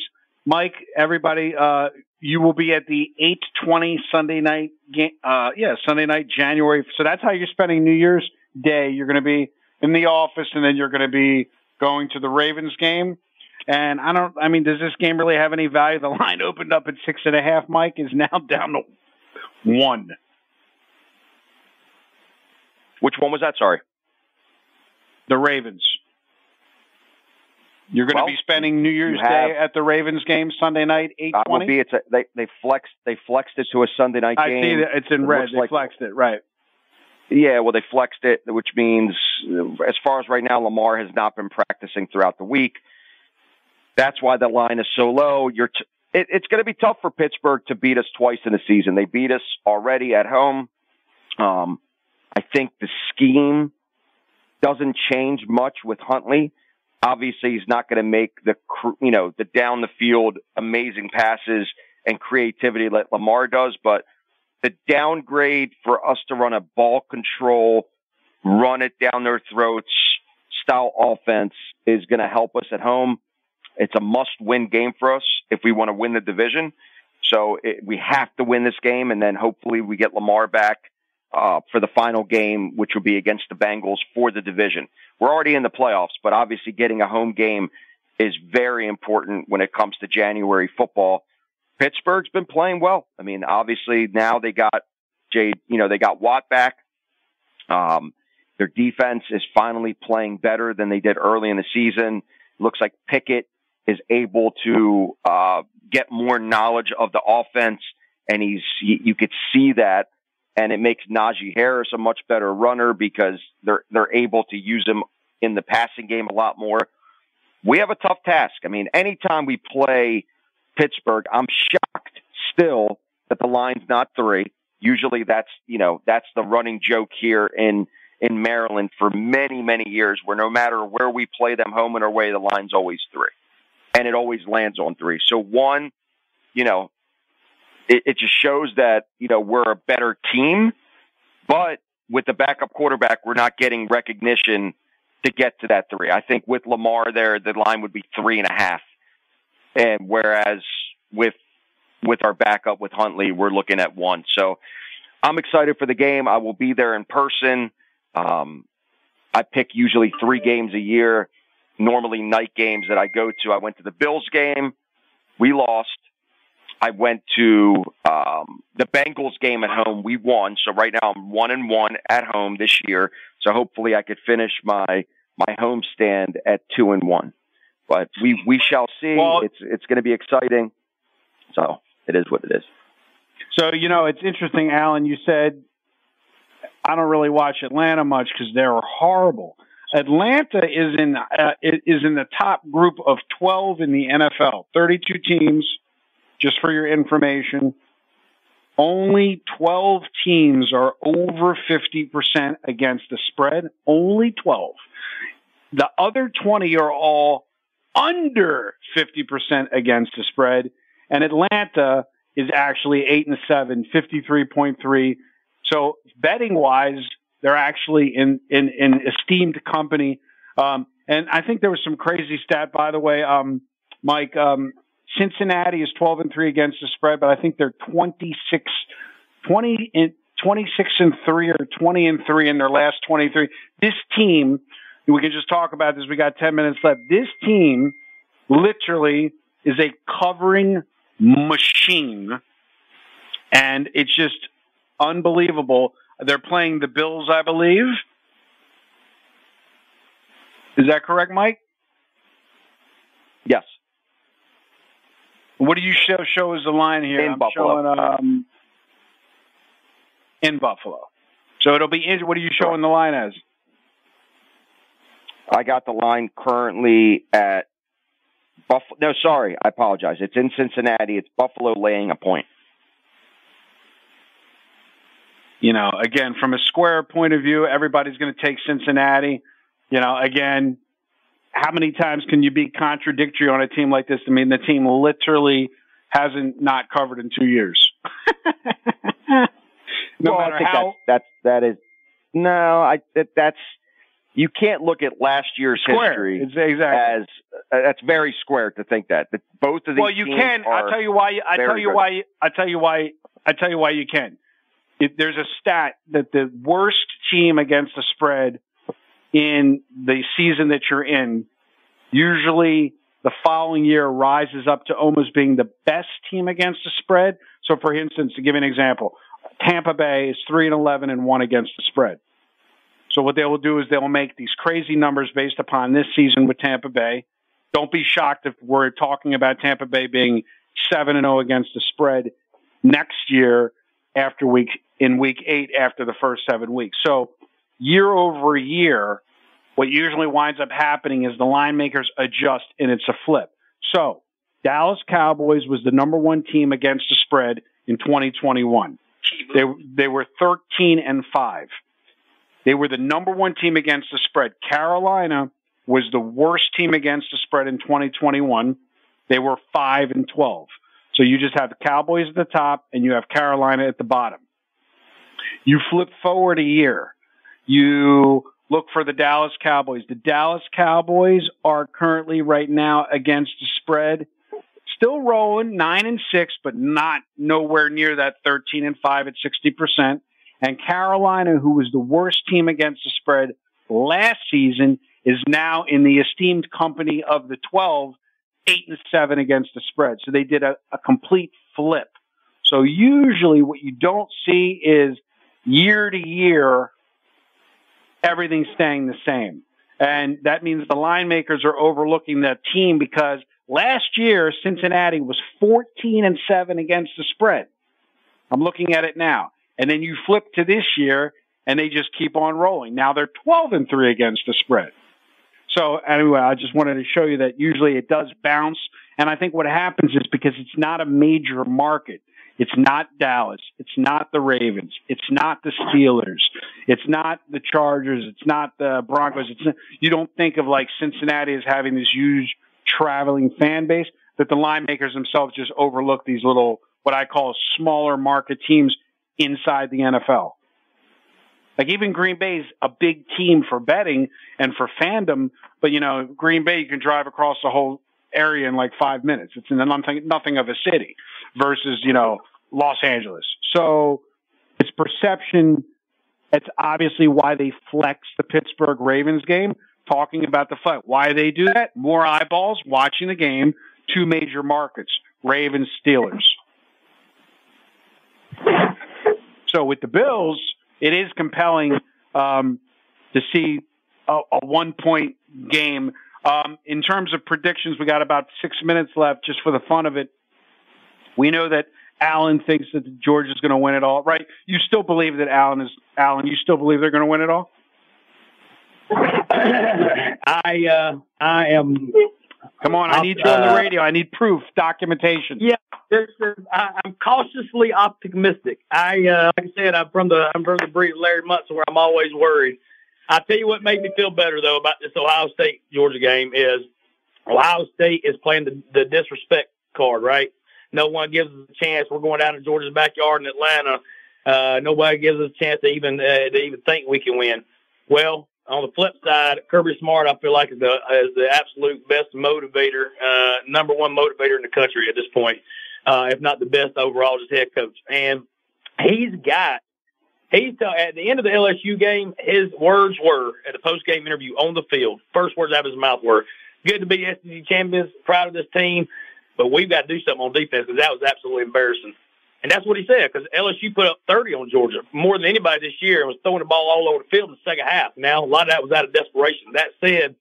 Mike, everybody, uh, you will be at the 820 Sunday night game. Uh, yeah, Sunday night, January. So that's how you're spending New Year's Day. You're going to be in the office and then you're going to be going to the Ravens game. And I don't, I mean, does this game really have any value? The line opened up at six and a half, Mike, is now down to one. Which one was that? Sorry. The Ravens. You're going well, to be spending New Year's Day at the Ravens game Sunday night, eight twenty. Uh, be. It's a, they they flexed they flexed it to a Sunday night game. I see that it's in it red. They like, flexed it, right? Yeah, well, they flexed it, which means as far as right now, Lamar has not been practicing throughout the week. That's why the line is so low. You're t- it, it's going to be tough for Pittsburgh to beat us twice in the season. They beat us already at home. Um, I think the scheme doesn't change much with Huntley. Obviously, he's not going to make the you know the down the field amazing passes and creativity that Lamar does, but the downgrade for us to run a ball control, run it down their throats style offense is going to help us at home. It's a must win game for us if we want to win the division. So it, we have to win this game and then hopefully we get Lamar back uh, for the final game, which will be against the Bengals for the division. We're already in the playoffs, but obviously getting a home game is very important when it comes to January football. Pittsburgh's been playing well. I mean, obviously now they got Jade, you know, they got Watt back. Um, their defense is finally playing better than they did early in the season. Looks like Pickett is able to uh, get more knowledge of the offense, and he's he, you could see that and it makes Najee Harris a much better runner because they're they're able to use him in the passing game a lot more. We have a tough task. I mean, anytime we play Pittsburgh, I'm shocked still that the line's not three. Usually that's, you know, that's the running joke here in in Maryland for many, many years where no matter where we play them home and away, the line's always three. And it always lands on three. So one, you know, it, it just shows that, you know, we're a better team, but with the backup quarterback, we're not getting recognition to get to that three. I think with Lamar there, the line would be three and a half. And whereas with, with our backup with Huntley, we're looking at one. So I'm excited for the game. I will be there in person. Um, I pick usually three games a year, normally night games that I go to. I went to the Bills game. We lost. I went to um, the Bengals game at home. We won, so right now I'm one and one at home this year. So hopefully I could finish my my home stand at two and one. But we we shall see. Well, it's it's going to be exciting. So it is what it is. So you know, it's interesting, Alan. You said I don't really watch Atlanta much because they're horrible. Atlanta is in uh, is in the top group of 12 in the NFL. 32 teams, just for your information. Only 12 teams are over 50% against the spread. Only 12. The other 20 are all under 50% against the spread. And Atlanta is actually 8 and 7, 53.3. So betting wise, they're actually in, in, in esteemed company. Um, and I think there was some crazy stat, by the way, um, Mike, um, Cincinnati is 12 and 3 against the spread, but I think they're 26, 20 in, 26 and 3 or 20 and 3 in their last 23. This team, we can just talk about this. We got 10 minutes left. This team literally is a covering machine. And it's just unbelievable. They're playing the Bills, I believe. Is that correct, Mike? Yes. What do you show show as the line here? In I'm Buffalo. Showing, um, in Buffalo. So it'll be. What are you showing the line as? I got the line currently at Buffalo. No, sorry, I apologize. It's in Cincinnati. It's Buffalo laying a point. You know, again, from a square point of view, everybody's going to take Cincinnati. You know, again, how many times can you be contradictory on a team like this? I mean, the team literally hasn't not covered in two years. no well, matter I think how that's, that's that is no, I that, that's you can't look at last year's square. history It's exactly. as uh, that's very square to think that. that both of these well, you teams can. I tell you why. I tell you good. why. I tell you why. I tell you why you can. If there's a stat that the worst team against the spread in the season that you're in, usually the following year rises up to almost being the best team against the spread. So, for instance, to give you an example, Tampa Bay is three and eleven and one against the spread. So what they will do is they will make these crazy numbers based upon this season with Tampa Bay. Don't be shocked if we're talking about Tampa Bay being seven and zero against the spread next year after week in week eight after the first seven weeks. So year over year, what usually winds up happening is the line makers adjust and it's a flip. So Dallas Cowboys was the number one team against the spread in 2021. They they were 13 and five. They were the number one team against the spread. Carolina was the worst team against the spread in 2021. They were 5 and 12. So you just have the Cowboys at the top and you have Carolina at the bottom. You flip forward a year. You look for the Dallas Cowboys. The Dallas Cowboys are currently right now against the spread still rolling 9 and 6 but not nowhere near that 13 and 5 at 60%. And Carolina, who was the worst team against the spread last season, is now in the esteemed company of the 12, 8 and 7 against the spread. So they did a, a complete flip. So usually what you don't see is year to year, everything staying the same. And that means the line makers are overlooking that team because last year Cincinnati was 14 and 7 against the spread. I'm looking at it now. And then you flip to this year and they just keep on rolling. Now they're 12 and 3 against the spread. So anyway, I just wanted to show you that usually it does bounce. And I think what happens is because it's not a major market. It's not Dallas. It's not the Ravens. It's not the Steelers. It's not the Chargers. It's not the Broncos. It's not, you don't think of like Cincinnati as having this huge traveling fan base that the line makers themselves just overlook these little what I call smaller market teams inside the NFL. Like even Green Bay's a big team for betting and for fandom, but you know, Green Bay you can drive across the whole area in like five minutes. It's in nothing nothing of a city versus, you know, Los Angeles. So it's perception. It's obviously why they flex the Pittsburgh Ravens game, talking about the fight. Why they do that? More eyeballs watching the game, two major markets, Ravens, Steelers. So with the Bills, it is compelling um, to see a, a one point game. Um, in terms of predictions, we got about six minutes left just for the fun of it. We know that Alan thinks that Georgia's going to win it all, right? You still believe that Alan is Alan? You still believe they're going to win it all? I uh, I am. Come on, I need you on the radio. I need proof, documentation. Yeah, this is. I, I'm cautiously optimistic. I uh, like I said, I'm from the I'm from the breed of Larry Munson, where I'm always worried. I tell you what made me feel better though about this Ohio State Georgia game is Ohio State is playing the, the disrespect card, right? No one gives us a chance. We're going down to Georgia's backyard in Atlanta. Uh, nobody gives us a chance to even uh, to even think we can win. Well, on the flip side, Kirby Smart, I feel like is the is the absolute best motivator, uh, number one motivator in the country at this point, uh, if not the best overall, as head coach. And he's got he's t- at the end of the LSU game, his words were at the post game interview on the field. First words out of his mouth were, "Good to be SEC champions. Proud of this team, but we've got to do something on defense because that was absolutely embarrassing." And that's what he said because LSU put up 30 on Georgia more than anybody this year and was throwing the ball all over the field in the second half. Now, a lot of that was out of desperation. That said,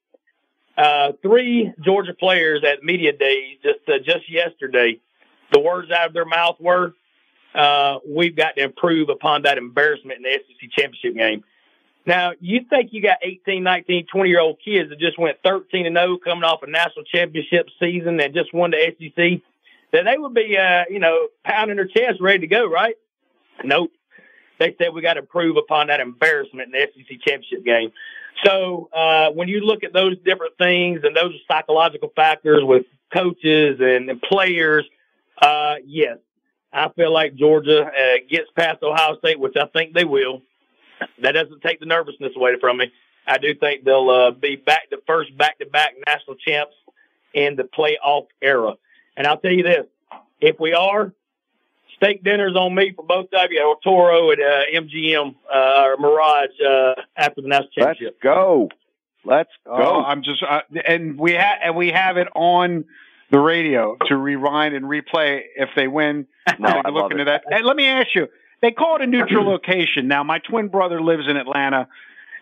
uh, three Georgia players at media days just uh, just yesterday, the words out of their mouth were, uh, "We've got to improve upon that embarrassment in the SEC championship game." Now, you think you got 18, 19, 20 year old kids that just went 13 and 0 coming off a national championship season and just won the SEC? That they would be, uh, you know, pounding their chest, ready to go, right? Nope. They said we got to improve upon that embarrassment in the SEC championship game. So uh, when you look at those different things and those psychological factors with coaches and, and players, uh, yes, I feel like Georgia uh, gets past Ohio State, which I think they will. That doesn't take the nervousness away from me. I do think they'll uh, be back the first back-to-back national champs in the playoff era. And I'll tell you this: if we are, steak dinners on me for both of you, or Toro at uh, MGM uh, or Mirage uh, after the national championship. Let's go. Let's go. Oh, I'm just, uh, and we have, and we have it on the radio to rewind and replay if they win. No, I look love into it. that. And let me ask you: they call it a neutral location. Now, my twin brother lives in Atlanta.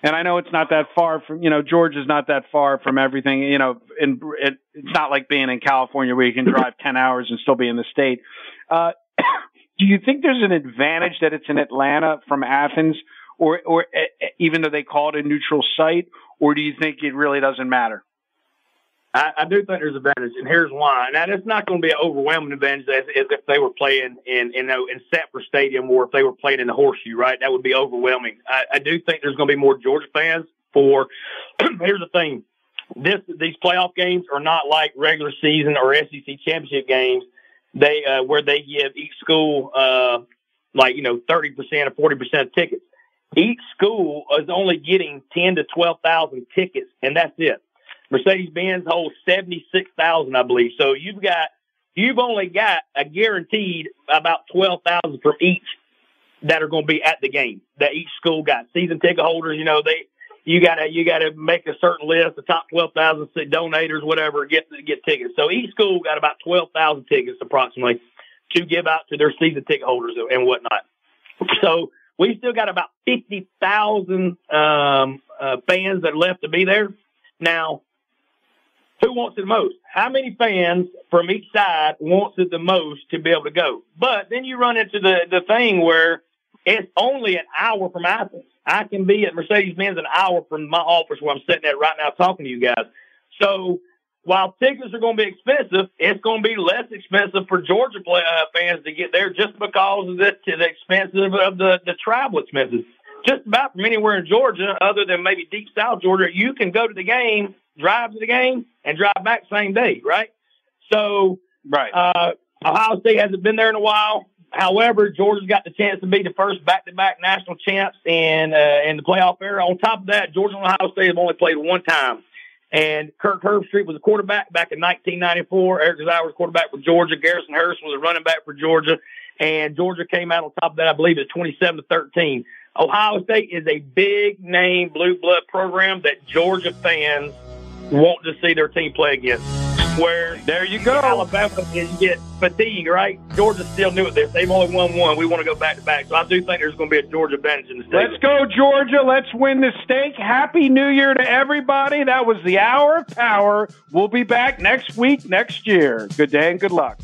And I know it's not that far from, you know, Georgia's not that far from everything, you know, in, it, it's not like being in California where you can drive 10 hours and still be in the state. Uh, do you think there's an advantage that it's in Atlanta from Athens or, or uh, even though they call it a neutral site, or do you think it really doesn't matter? I, I do think there's an advantage, and here's why. Now, it's not going to be an overwhelming advantage as, as if they were playing in, you know, in Sanford Stadium or if they were playing in the Horseshoe, right? That would be overwhelming. I, I do think there's going to be more Georgia fans for. here's the thing: this these playoff games are not like regular season or SEC championship games. They uh, where they give each school uh, like you know thirty percent or forty percent of tickets. Each school is only getting ten to twelve thousand tickets, and that's it. Mercedes Benz holds 76,000, I believe. So you've got, you've only got a guaranteed about 12,000 from each that are going to be at the game that each school got season ticket holders. You know, they, you gotta, you gotta make a certain list, the top 12,000 donators, whatever, get, get tickets. So each school got about 12,000 tickets approximately to give out to their season ticket holders and whatnot. So we still got about 50,000, um, uh, fans that are left to be there. Now, who wants it the most? How many fans from each side wants it the most to be able to go? But then you run into the, the thing where it's only an hour from Athens. I can be at Mercedes Benz an hour from my office where I'm sitting at right now talking to you guys. So while tickets are going to be expensive, it's going to be less expensive for Georgia play, uh, fans to get there just because of the, the expensive of the, the travel expenses. Just about from anywhere in Georgia, other than maybe deep South Georgia, you can go to the game drive to the game and drive back same day, right? So, right. Uh, Ohio State hasn't been there in a while. However, Georgia's got the chance to be the first back-to-back national champs in uh, in the playoff era. On top of that, Georgia and Ohio State have only played one time. And Kirk Herbstreit was a quarterback back in 1994. Eric Zeier was quarterback for Georgia. Garrison Hearst was a running back for Georgia. And Georgia came out on top of that, I believe, it's 27 to 13. Ohio State is a big name blue blood program that Georgia fans want to see their team play again. where there you go. Alabama you get fatigue, right? Georgia still new at this. They've only won one. We want to go back to back. So I do think there's going to be a Georgia bench in the state. Let's go, Georgia. Let's win the stake. Happy New Year to everybody. That was the hour of power. We'll be back next week, next year. Good day and good luck.